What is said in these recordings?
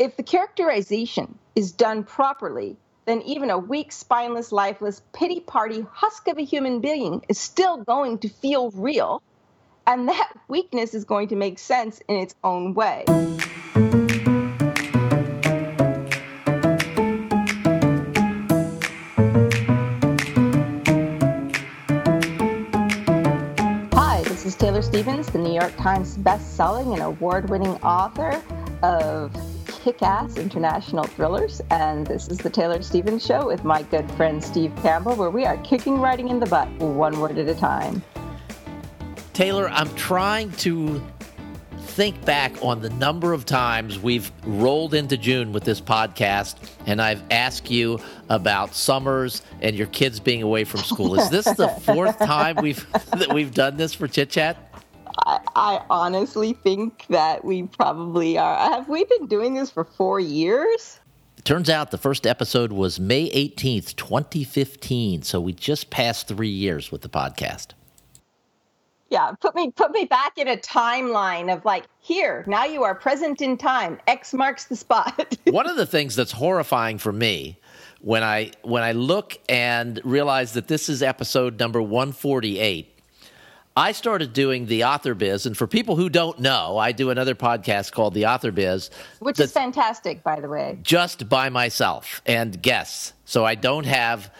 if the characterization is done properly, then even a weak, spineless, lifeless, pity party husk of a human being is still going to feel real. And that weakness is going to make sense in its own way. Hi, this is Taylor Stevens, the New York Times best-selling and award-winning author of kick-ass international thrillers, and this is the Taylor Stevens Show with my good friend Steve Campbell, where we are kicking writing in the butt one word at a time. Taylor, I'm trying to think back on the number of times we've rolled into June with this podcast, and I've asked you about summers and your kids being away from school. Is this the fourth time we've that we've done this for chit chat? I, honestly think that we probably are. Have we been doing this for four years? It turns out the first episode was May 18th, 2015. So we just passed three years with the podcast. Yeah, put me put me back in a timeline of like here now you are present in time. X marks the spot. One of the things that's horrifying for me when I when I look and realize that this is episode number 148 I started doing the author biz, and for people who don't know, I do another podcast called the Author Biz, which is fantastic, by the way. Just by myself and guests, so I don't have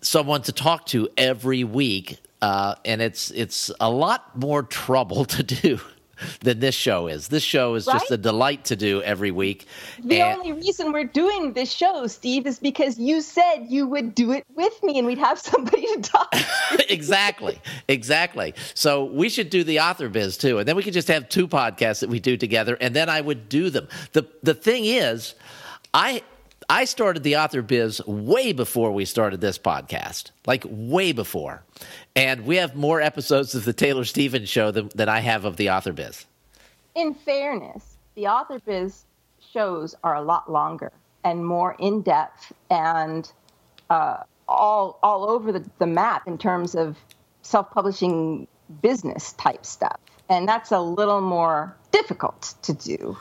someone to talk to every week, uh, and it's it's a lot more trouble to do than this show is. This show is right? just a delight to do every week. The and only reason we're doing this show, Steve, is because you said you would do it with me and we'd have somebody to talk to. exactly. Exactly. So we should do the author biz too. And then we could just have two podcasts that we do together and then I would do them. The the thing is, I I started the author biz way before we started this podcast, like way before. And we have more episodes of the Taylor Stevens show than, than I have of the author biz. In fairness, the author biz shows are a lot longer and more in depth and uh, all, all over the, the map in terms of self publishing business type stuff. And that's a little more difficult to do.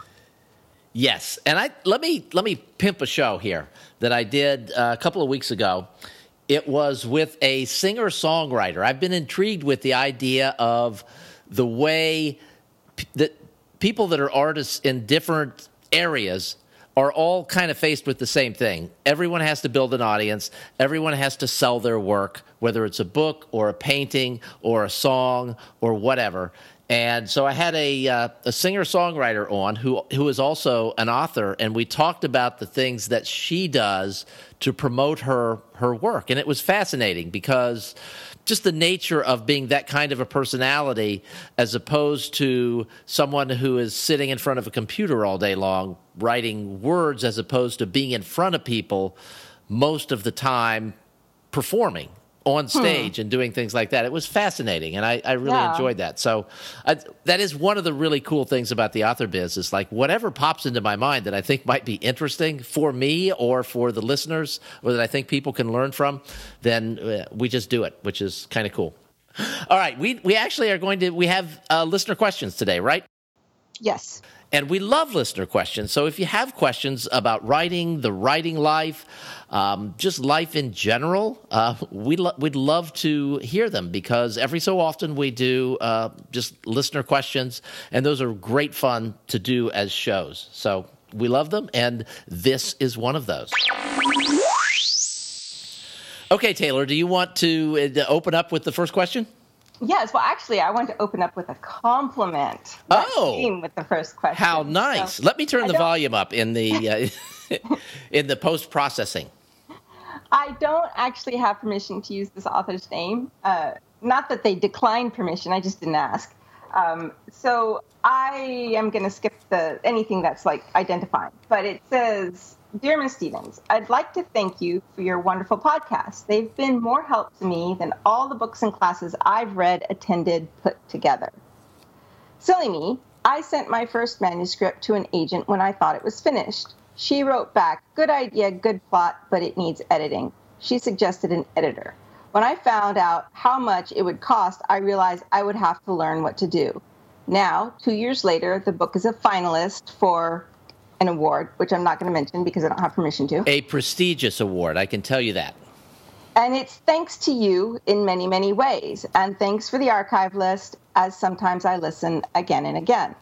Yes, and I let me let me pimp a show here that I did uh, a couple of weeks ago. It was with a singer songwriter. I've been intrigued with the idea of the way p- that people that are artists in different areas are all kind of faced with the same thing. Everyone has to build an audience. Everyone has to sell their work, whether it's a book or a painting or a song or whatever. And so I had a, uh, a singer songwriter on who, who is also an author, and we talked about the things that she does to promote her, her work. And it was fascinating because just the nature of being that kind of a personality as opposed to someone who is sitting in front of a computer all day long writing words as opposed to being in front of people most of the time performing on hmm. stage hmm. and doing things like that. It was fascinating, and I, I really yeah. enjoyed that. So I, that is one of the really cool things about the author biz is like whatever pops into my mind that I think might be interesting for me or for the listeners, or that I think people can learn from, then uh, we just do it, which is kind of cool. All right, we we actually are going to we have uh, listener questions today, right? Yes. And we love listener questions. So if you have questions about writing, the writing life, um, just life in general, uh, we lo- we'd love to hear them because every so often we do uh, just listener questions, and those are great fun to do as shows. So we love them, and this is one of those. Okay, Taylor, do you want to uh, open up with the first question? Yes, well, actually, I want to open up with a compliment. oh, with the first question. How nice! So, Let me turn the volume up in the uh, in the post processing. I don't actually have permission to use this author's name. Uh, not that they declined permission; I just didn't ask. Um, so I am going to skip the anything that's like identifying. But it says Dear Ms. Stevens, I'd like to thank you for your wonderful podcast. They've been more help to me than all the books and classes I've read, attended, put together. Silly me, I sent my first manuscript to an agent when I thought it was finished. She wrote back, Good idea, good plot, but it needs editing. She suggested an editor. When I found out how much it would cost, I realized I would have to learn what to do. Now, two years later, the book is a finalist for an award, which I'm not going to mention because I don't have permission to. A prestigious award, I can tell you that. And it's thanks to you in many, many ways. And thanks for the archive list, as sometimes I listen again and again.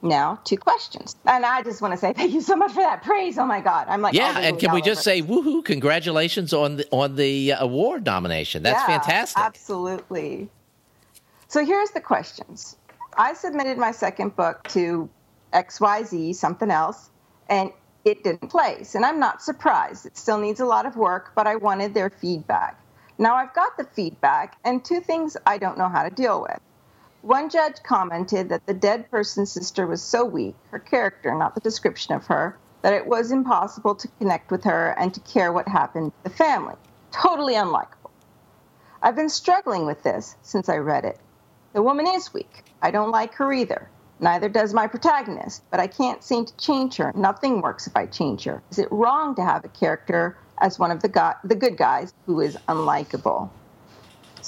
Now, two questions. And I just want to say thank you so much for that praise. Oh my God. I'm like, yeah. And can we just say, woohoo, congratulations on the, on the uh, award nomination? That's yeah, fantastic. Absolutely. So here's the questions. I submitted my second book to XYZ, something else, and it didn't place. And I'm not surprised. It still needs a lot of work, but I wanted their feedback. Now I've got the feedback, and two things I don't know how to deal with. One judge commented that the dead person's sister was so weak, her character, not the description of her, that it was impossible to connect with her and to care what happened to the family. Totally unlikable. I've been struggling with this since I read it. The woman is weak. I don't like her either. Neither does my protagonist, but I can't seem to change her. Nothing works if I change her. Is it wrong to have a character as one of the, go- the good guys who is unlikable?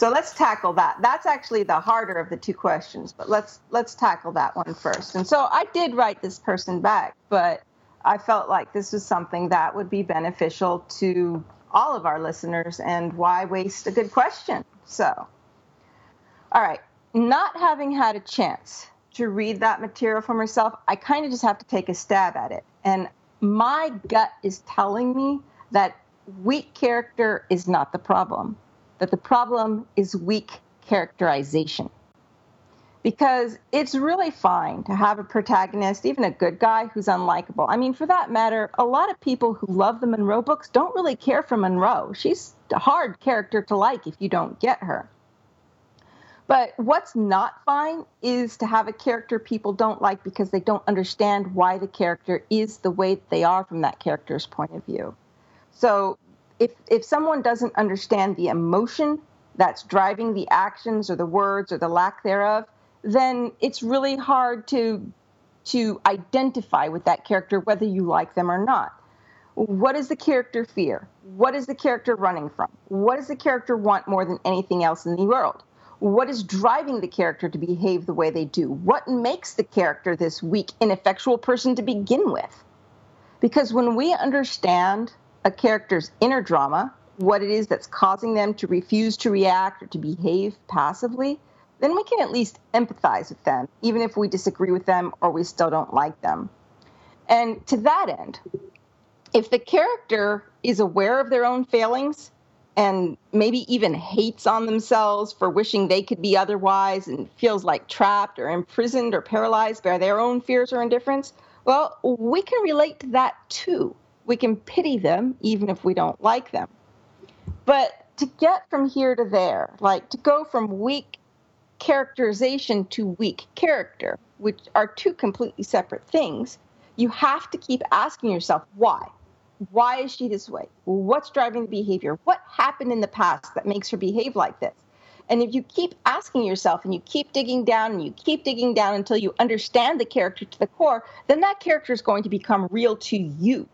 So let's tackle that. That's actually the harder of the two questions, but let's let's tackle that one first. And so I did write this person back, but I felt like this was something that would be beneficial to all of our listeners and why waste a good question? So all right, not having had a chance to read that material for myself, I kind of just have to take a stab at it. And my gut is telling me that weak character is not the problem, that the problem is weak characterization. Because it's really fine to have a protagonist, even a good guy, who's unlikable. I mean, for that matter, a lot of people who love the Monroe books don't really care for Monroe. She's a hard character to like if you don't get her. But what's not fine is to have a character people don't like because they don't understand why the character is the way they are from that character's point of view. So if if someone doesn't understand the emotion that's driving the actions or the words or the lack thereof, then it's really hard to to identify with that character whether you like them or not. What does the character fear? What is the character running from? What does the character want more than anything else in the world? what is driving the character to behave the way they do? What makes the character this weak, ineffectual person to begin with? Because when we understand a character's inner drama, what it is that's causing them to refuse to react or to behave passively, then we can at least empathize with them, even if we disagree with them or we still don't like them. And to that end, if the character is aware of their own failings and maybe even hates on themselves for wishing they could be otherwise and feels like trapped or imprisoned or paralyzed by their own fears or indifference, well, we can relate to that too. We can pity them even if we don't like them. But to get from here to there, like to go from weak characterization to weak character, which are two completely separate things, you have to keep asking yourself why why is she this way? What's driving the behavior? What happened in the past that makes her behave like this? And if you keep asking yourself and you keep digging down and you keep digging down until you understand the character to the core, then that character is going to become real to you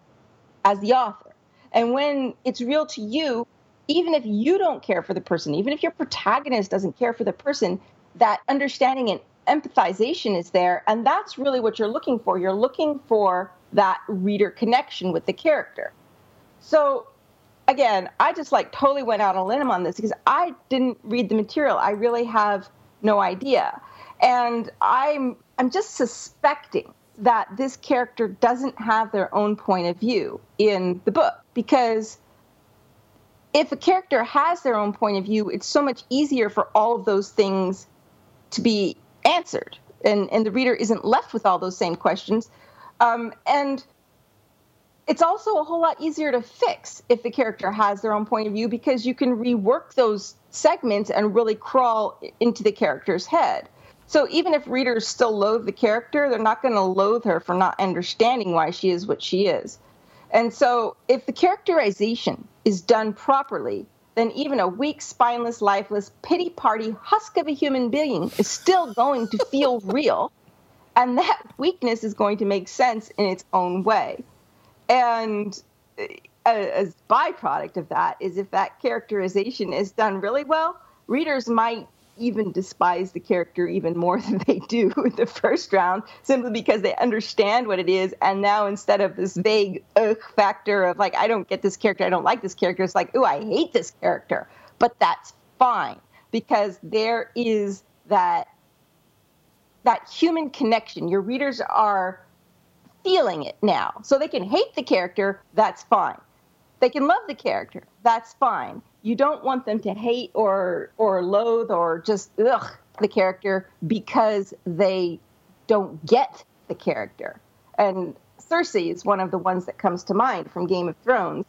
as the author. And when it's real to you, even if you don't care for the person, even if your protagonist doesn't care for the person, that understanding and empathization is there. And that's really what you're looking for. You're looking for that reader connection with the character. So again, I just like totally went out on a limb on this because I didn't read the material. I really have no idea. And I'm I'm just suspecting that this character doesn't have their own point of view in the book because if a character has their own point of view, it's so much easier for all of those things to be answered. And, and the reader isn't left with all those same questions um, and it's also a whole lot easier to fix if the character has their own point of view because you can rework those segments and really crawl into the character's head. So even if readers still loathe the character, they're not going to loathe her for not understanding why she is what she is. And so if the characterization is done properly, then even a weak, spineless, lifeless, pity party husk of a human being is still going to feel real and that weakness is going to make sense in its own way and uh, as byproduct of that is if that characterization is done really well readers might even despise the character even more than they do in the first round, simply because they understand what it is. And now instead of this vague ugh factor of like, I don't get this character, I don't like this character, it's like, oh, I hate this character. But that's fine because there is that that human connection. Your readers are feeling it now. So they can hate the character, that's fine. They can love the character, that's fine. You don't want them to hate or or loathe or just ugh the character because they don't get the character. And Cersei is one of the ones that comes to mind from Game of Thrones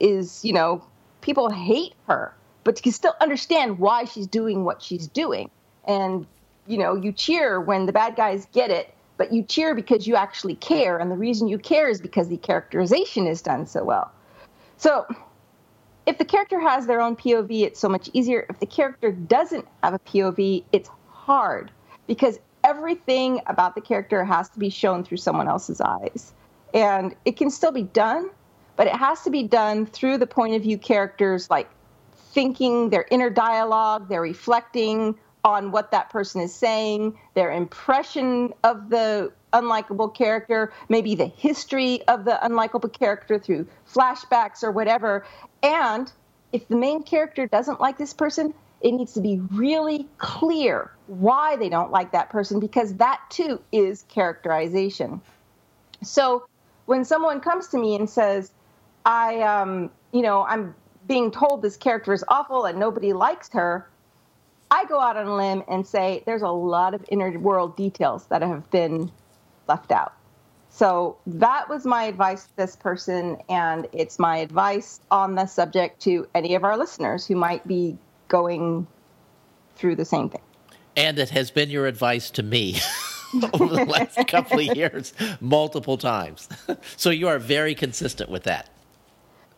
is, you know, people hate her, but you can still understand why she's doing what she's doing. And, you know, you cheer when the bad guys get it but you cheer because you actually care. And the reason you care is because the characterization is done so well. So if the character has their own POV, it's so much easier. If the character doesn't have a POV, it's hard because everything about the character has to be shown through someone else's eyes. And it can still be done, but it has to be done through the point of view characters like thinking their inner dialogue, they're reflecting on what that person is saying, their impression of the unlikable character, maybe the history of the unlikable character through flashbacks or whatever. And if the main character doesn't like this person, it needs to be really clear why they don't like that person because that too is characterization. So when someone comes to me and says, I, um, you know, I'm being told this character is awful and nobody likes her, I go out on a limb and say there's a lot of inner world details that have been left out. So that was my advice to this person, and it's my advice on the subject to any of our listeners who might be going through the same thing. And it has been your advice to me over the last couple of years, multiple times. so you are very consistent with that.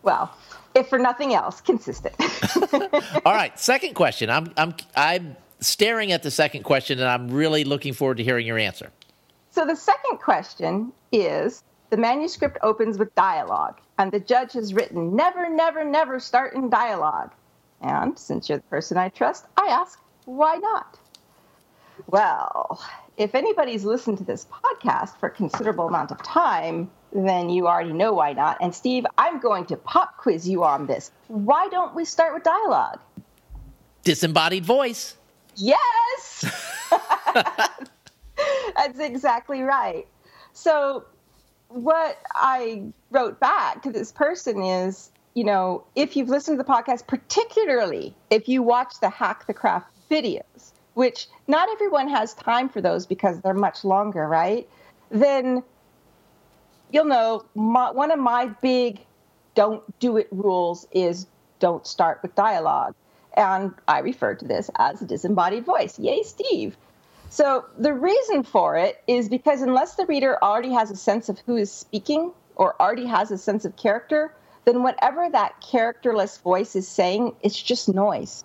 Well, if for nothing else, consistent. All right, second question. I'm I'm I'm staring at the second question, and I'm really looking forward to hearing your answer. So the second question is: the manuscript opens with dialogue, and the judge has written, "Never, never, never start in dialogue." And since you're the person I trust, I ask, why not? Well, if anybody's listened to this podcast for a considerable amount of time, then you already know why not. And Steve, I'm going to pop quiz you on this. Why don't we start with dialogue? Disembodied voice. Yes! That's exactly right. So, what I wrote back to this person is you know, if you've listened to the podcast, particularly if you watch the Hack the Craft videos, which not everyone has time for those because they're much longer, right? Then you'll know my, one of my big don't do it rules is don't start with dialogue. And I refer to this as a disembodied voice. Yay, Steve. So the reason for it is because unless the reader already has a sense of who is speaking or already has a sense of character, then whatever that characterless voice is saying, it's just noise.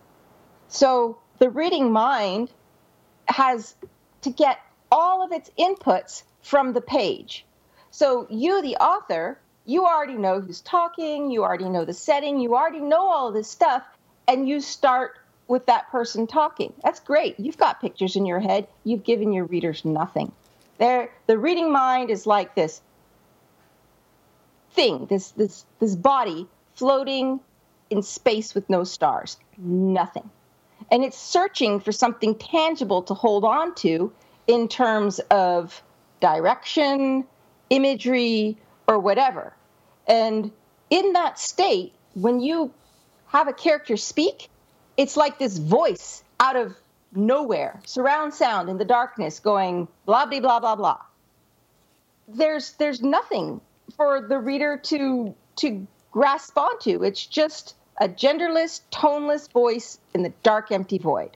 So the reading mind has to get all of its inputs from the page. So you, the author, you already know who's talking, you already know the setting, you already know all this stuff, and you start with that person talking. That's great. You've got pictures in your head. You've given your readers nothing. There, the reading mind is like this thing, this this this body floating in space with no stars. Nothing. And it's searching for something tangible to hold on to in terms of direction, imagery, or whatever. And in that state, when you have a character speak, it's like this voice out of nowhere, surround sound in the darkness going blah blah blah blah blah. There's there's nothing for the reader to to grasp onto. It's just a genderless, toneless voice in the dark, empty void.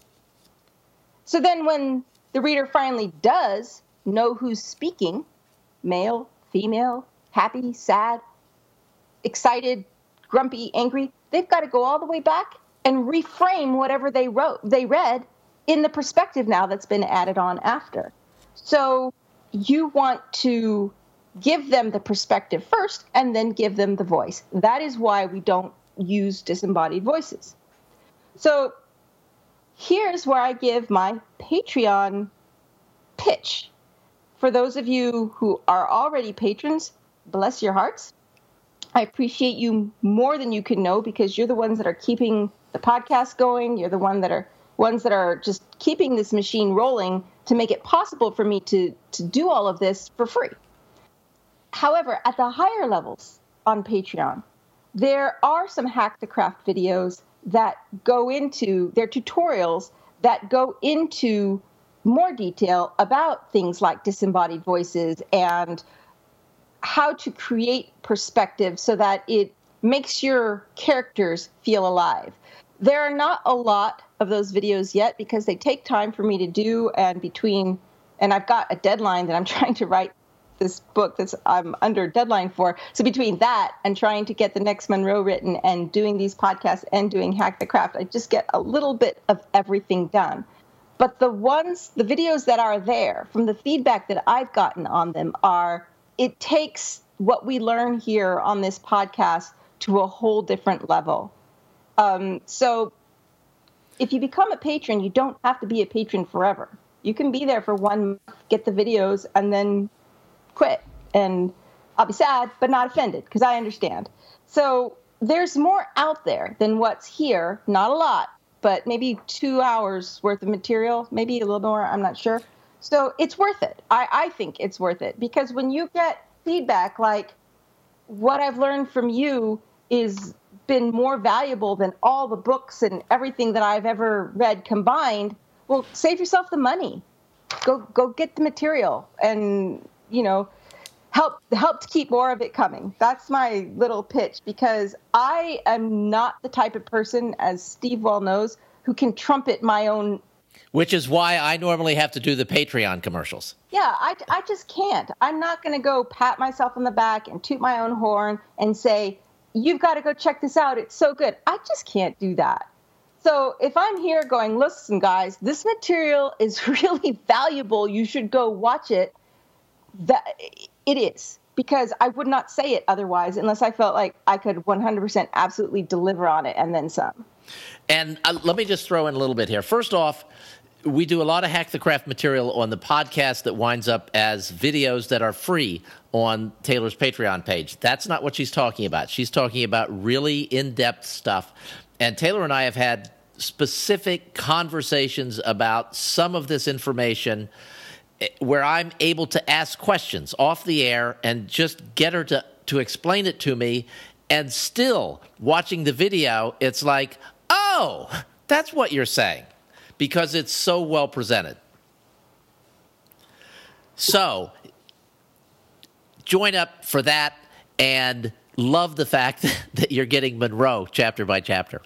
So then, when the reader finally does know who's speaking male, female, happy, sad, excited, grumpy, angry they've got to go all the way back and reframe whatever they wrote, they read in the perspective now that's been added on after. So you want to give them the perspective first and then give them the voice. That is why we don't use disembodied voices. So here's where I give my Patreon pitch. For those of you who are already patrons, bless your hearts. I appreciate you more than you can know because you're the ones that are keeping the podcast going. You're the one that are ones that are just keeping this machine rolling to make it possible for me to to do all of this for free. However, at the higher levels on Patreon, there are some hack the craft videos that go into their tutorials that go into more detail about things like disembodied voices and how to create perspective so that it makes your characters feel alive. There are not a lot of those videos yet because they take time for me to do and between and I've got a deadline that I'm trying to write this book that's I'm under deadline for. So between that and trying to get the next Monroe written and doing these podcasts and doing Hack the Craft, I just get a little bit of everything done. But the ones, the videos that are there, from the feedback that I've gotten on them, are it takes what we learn here on this podcast to a whole different level. Um, so if you become a patron, you don't have to be a patron forever. You can be there for one month, get the videos, and then quit. And I'll be sad, but not offended because I understand. So there's more out there than what's here. Not a lot, but maybe two hours worth of material, maybe a little more. I'm not sure. So it's worth it. I, I think it's worth it because when you get feedback like what I've learned from you is been more valuable than all the books and everything that I've ever read combined, well, save yourself the money. Go go get the material and you know, help help to keep more of it coming. That's my little pitch because I am not the type of person, as Steve well knows, who can trumpet my own. Which is why I normally have to do the Patreon commercials. Yeah, I, I just can't. I'm not going to go pat myself on the back and toot my own horn and say, you've got to go check this out. It's so good. I just can't do that. So if I'm here going, listen, guys, this material is really valuable. You should go watch it that it is because I would not say it otherwise unless I felt like I could 100% absolutely deliver on it and then some. And uh, let me just throw in a little bit here. First off, we do a lot of hack the craft material on the podcast that winds up as videos that are free on Taylor's Patreon page. That's not what she's talking about. She's talking about really in depth stuff. And Taylor and I have had specific conversations about some of this information eh, where I'm able to ask questions off the air and just get her to, to explain it to me. And still, watching the video, it's like, oh, that's what you're saying because it's so well presented. So, join up for that and love the fact that you're getting Monroe chapter by chapter.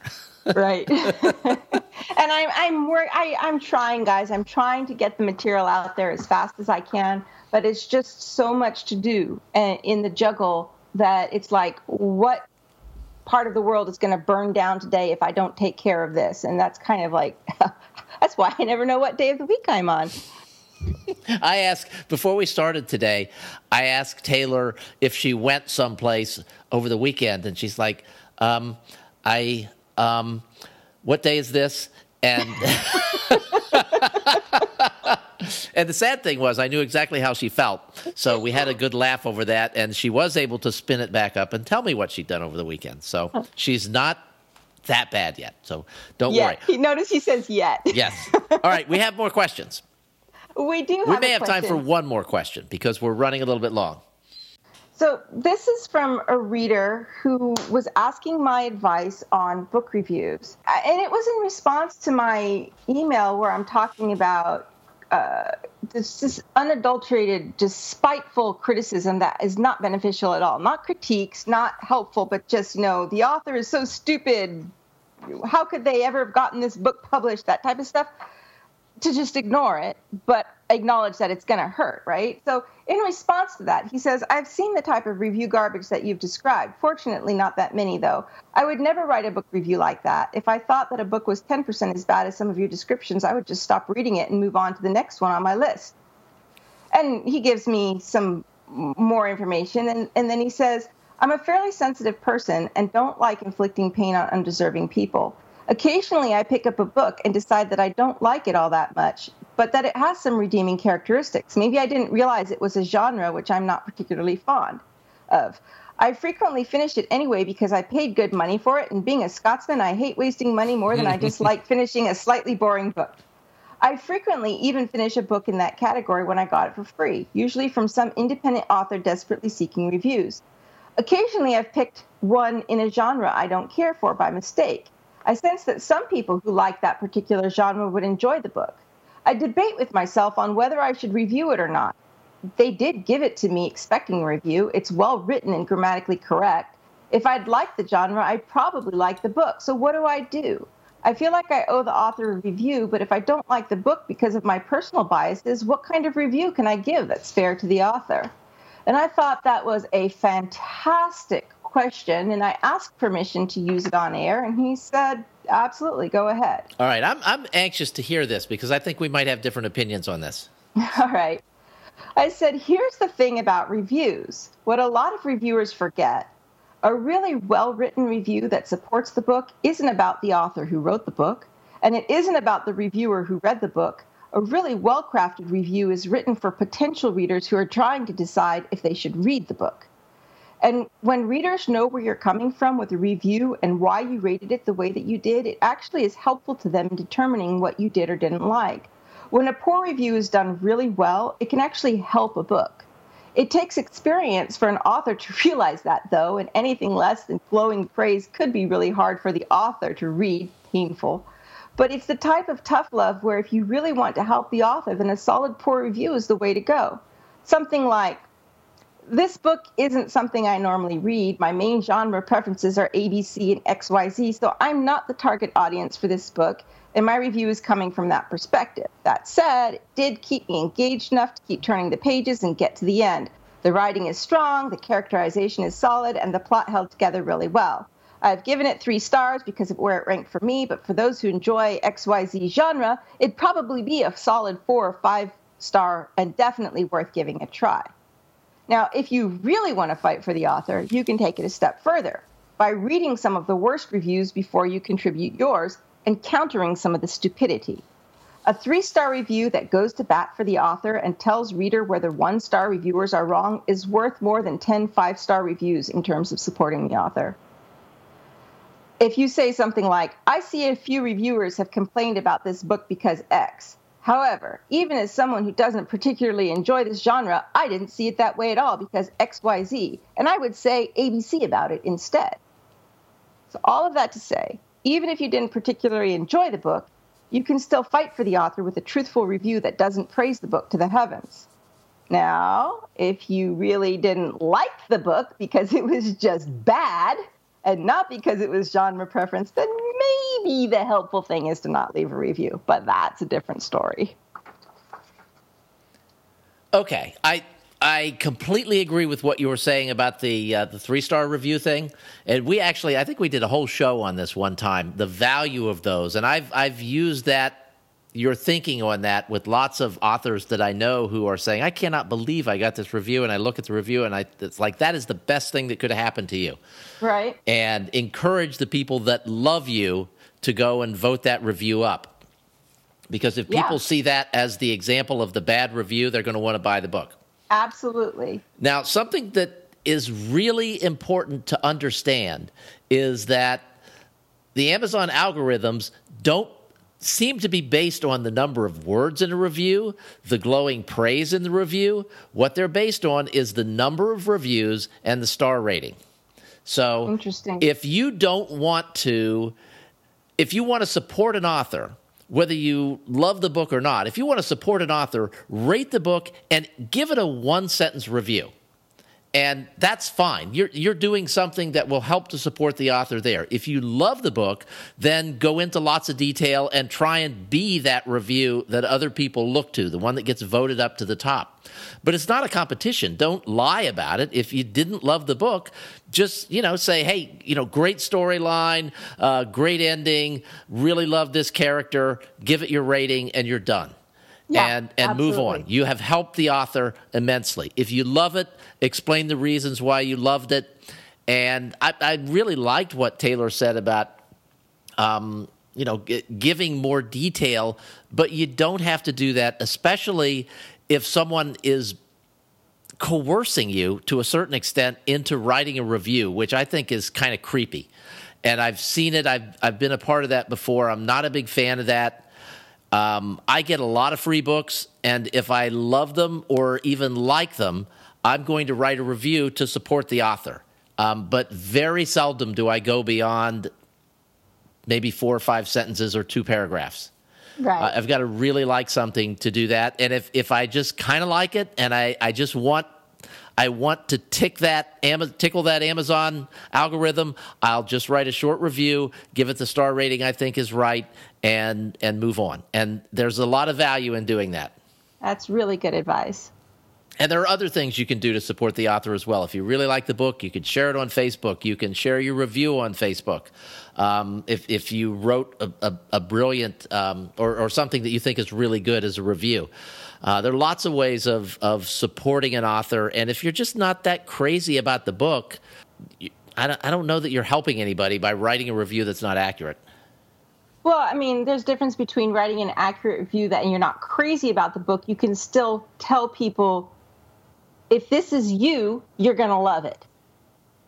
right. and I'm I'm work I I'm trying, guys. I'm trying to get the material out there as fast as I can, but it's just so much to do uh, in the juggle that it's like what part of the world is going to burn down today if I don't take care of this, and that's kind of like that's why I never know what day of the week I'm on. I asked before we started today. I asked Taylor if she went someplace over the weekend, and she's like, um, "I um, what day is this? And and the sad thing was, I knew exactly how she felt. So we had a good laugh over that, and she was able to spin it back up and tell me what she'd done over the weekend. So she's not that bad yet. So don't yet. worry. Notice he says yet. yes. All right, we have more questions. We do. we may have time for one more question because we're running a little bit long. So, this is from a reader who was asking my advice on book reviews. Uh, and it was in response to my email where I'm talking about uh, this, unadulterated, just spiteful criticism that is not beneficial at all. Not critiques, not helpful, but just, you know, the author is so stupid. How could they ever have gotten this book published? That type of stuff. To just ignore it, but acknowledge that it's going to hurt, right? So, in response to that, he says, I've seen the type of review garbage that you've described. Fortunately, not that many, though. I would never write a book review like that. If I thought that a book was 10% as bad as some of your descriptions, I would just stop reading it and move on to the next one on my list. And he gives me some more information, and, and then he says, I'm a fairly sensitive person and don't like inflicting pain on undeserving people. Occasionally, I pick up a book and decide that I don't like it all that much, but that it has some redeeming characteristics. Maybe I didn't realize it was a genre which I'm not particularly fond of. I frequently finish it anyway because I paid good money for it, and being a Scotsman, I hate wasting money more than I just like finishing a slightly boring book. I frequently even finish a book in that category when I got it for free, usually from some independent author desperately seeking reviews. Occasionally, I've picked one in a genre I don't care for by mistake. I sense that some people who like that particular genre would enjoy the book. I debate with myself on whether I should review it or not. They did give it to me expecting a review. It's well written and grammatically correct. If I'd liked the genre, I'd probably like the book. So what do I do? I feel like I owe the author a review, but if I don't like the book because of my personal biases, what kind of review can I give that's fair to the author? And I thought that was a fantastic question, and I asked permission to use it on air, and he said, absolutely, go ahead. All right, I'm, I'm anxious to hear this because I think we might have different opinions on this. All right. I said, here's the thing about reviews. What a lot of reviewers forget a really well written review that supports the book isn't about the author who wrote the book, and it isn't about the reviewer who read the book a really well crafted review is written for potential readers who are trying to decide if they should read the book. And when readers know where you're coming from with a review and why you rated it the way that you did, it actually is helpful to them in determining what you did or didn't like. When a poor review is done really well, it can actually help a book. It takes experience for an author to realize that, though, and anything less than glowing praise could be really hard for the author to read, painful. But it's the type of tough love where if you really want to help the author, then a solid poor review is the way to go. Something like, this book isn't something I normally read. My main genre preferences are ABC and XYZ, so I'm not the target audience for this book, and my review is coming from that perspective. That said, it did keep me engaged enough to keep turning the pages and get to the end. The writing is strong, the characterization is solid, and the plot held together really well. I've given it three stars because of where it ranked for me, but for those who enjoy XYZ genre, it'd probably be a solid four or five star and definitely worth giving a try. Now, if you really want to fight for the author, you can take it a step further by reading some of the worst reviews before you contribute yours and countering some of the stupidity. A three star review that goes to bat for the author and tells reader whether one star reviewers are wrong is worth more than 10 five star reviews in terms of supporting the author if you say something like, I see a few reviewers have complained about this book because X. However, even as someone who doesn't particularly enjoy this genre, I didn't see it that way at all because XYZ, and I would say ABC about it instead. So, all of that to say, even if you didn't particularly enjoy the book, you can still fight for the author with a truthful review that doesn't praise the book to the heavens. Now, if you really didn't like the book because it was just bad, and not because it was genre preference, then maybe the helpful thing is to not leave a review. But that's a different story. Okay, I I completely agree with what you were saying about the uh, the three star review thing, and we actually I think we did a whole show on this one time, the value of those, and I've I've used that your thinking on that with lots of authors that I know who are saying, I cannot believe I got this review. And I look at the review and I, it's like, that is the best thing that could have happened to you. Right. And encourage the people that love you to go and vote that review up. Because if people yeah. see that as the example of the bad review, they're going to want to buy the book. Absolutely. Now, something that is really important to understand is that the Amazon algorithms don't seem to be based on the number of words in a review, the glowing praise in the review. What they're based on is the number of reviews and the star rating. So, Interesting. if you don't want to, if you want to support an author, whether you love the book or not, if you want to support an author, rate the book and give it a one sentence review and that's fine. You're you're doing something that will help to support the author there. If you love the book, then go into lots of detail and try and be that review that other people look to, the one that gets voted up to the top. But it's not a competition. Don't lie about it. If you didn't love the book, just you know say, hey, you know, great storyline, uh, great ending, really love this character. Give it your rating, and you're done. Yeah, and and absolutely. move on. You have helped the author immensely. If you love it, explain the reasons why you loved it. And I, I really liked what Taylor said about um, you know, g- giving more detail, but you don't have to do that, especially if someone is coercing you to a certain extent into writing a review, which I think is kind of creepy. And I've seen it. I've I've been a part of that before. I'm not a big fan of that. Um, I get a lot of free books, and if I love them or even like them, I'm going to write a review to support the author. Um, but very seldom do I go beyond maybe four or five sentences or two paragraphs. Right. Uh, I've got to really like something to do that. And if, if I just kind of like it and I, I just want I want to tick that tickle that Amazon algorithm. I'll just write a short review, give it the star rating I think is right, and and move on. And there's a lot of value in doing that. That's really good advice. And there are other things you can do to support the author as well. If you really like the book, you can share it on Facebook. You can share your review on Facebook. Um, if, if you wrote a, a, a brilliant um, or, or something that you think is really good as a review. Uh, there are lots of ways of, of supporting an author. And if you're just not that crazy about the book, you, I, don't, I don't know that you're helping anybody by writing a review that's not accurate. Well, I mean, there's difference between writing an accurate review that and you're not crazy about the book. You can still tell people if this is you, you're going to love it.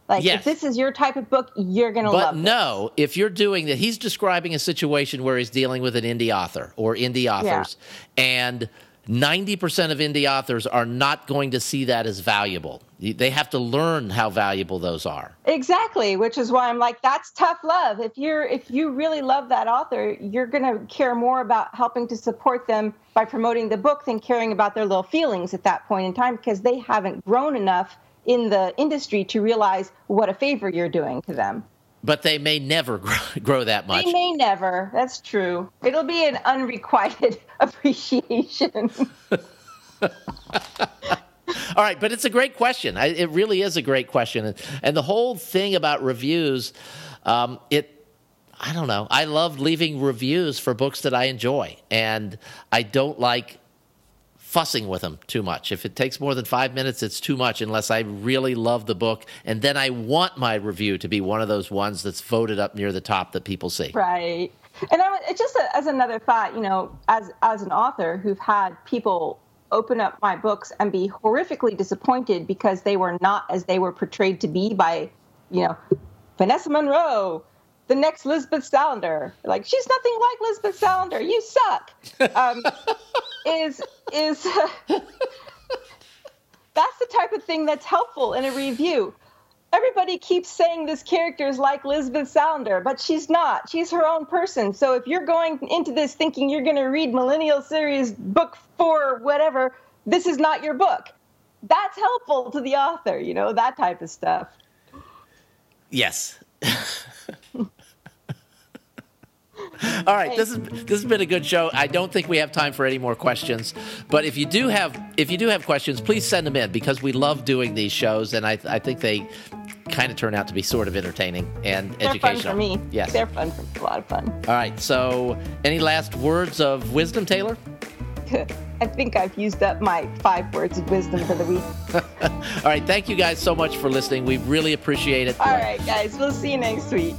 Like yes. if this is your type of book, you're going to love it. But no, if you're doing that, he's describing a situation where he's dealing with an indie author or indie authors, yeah. and 90% of indie authors are not going to see that as valuable. They have to learn how valuable those are. Exactly, which is why I'm like that's tough love. If you're if you really love that author, you're going to care more about helping to support them by promoting the book than caring about their little feelings at that point in time because they haven't grown enough in the industry to realize what a favor you're doing to them but they may never grow that much. They may never. That's true. It'll be an unrequited appreciation. All right, but it's a great question. I, it really is a great question, and, and the whole thing about reviews, um, it. I don't know. I love leaving reviews for books that I enjoy, and I don't like fussing with them too much. If it takes more than five minutes, it's too much unless I really love the book. And then I want my review to be one of those ones that's voted up near the top that people see. Right. And I, just a, as another thought, you know, as as an author who've had people open up my books and be horrifically disappointed because they were not as they were portrayed to be by, you know, Vanessa Monroe, the next Lisbeth Salander. Like she's nothing like Lisbeth Salander. You suck. Um, is is that's the type of thing that's helpful in a review. Everybody keeps saying this character is like Lisbeth Salander, but she's not. She's her own person. So if you're going into this thinking you're going to read Millennium Series book four, whatever, this is not your book. That's helpful to the author, you know, that type of stuff. Yes. All right, this is this has been a good show. I don't think we have time for any more questions, but if you do have if you do have questions, please send them in because we love doing these shows, and I I think they kind of turn out to be sort of entertaining and They're educational. Fun for me. Yes, they're fun. For, a lot of fun. All right. So, any last words of wisdom, Taylor? I think I've used up my five words of wisdom for the week. All right. Thank you guys so much for listening. We really appreciate it. All right, guys. We'll see you next week.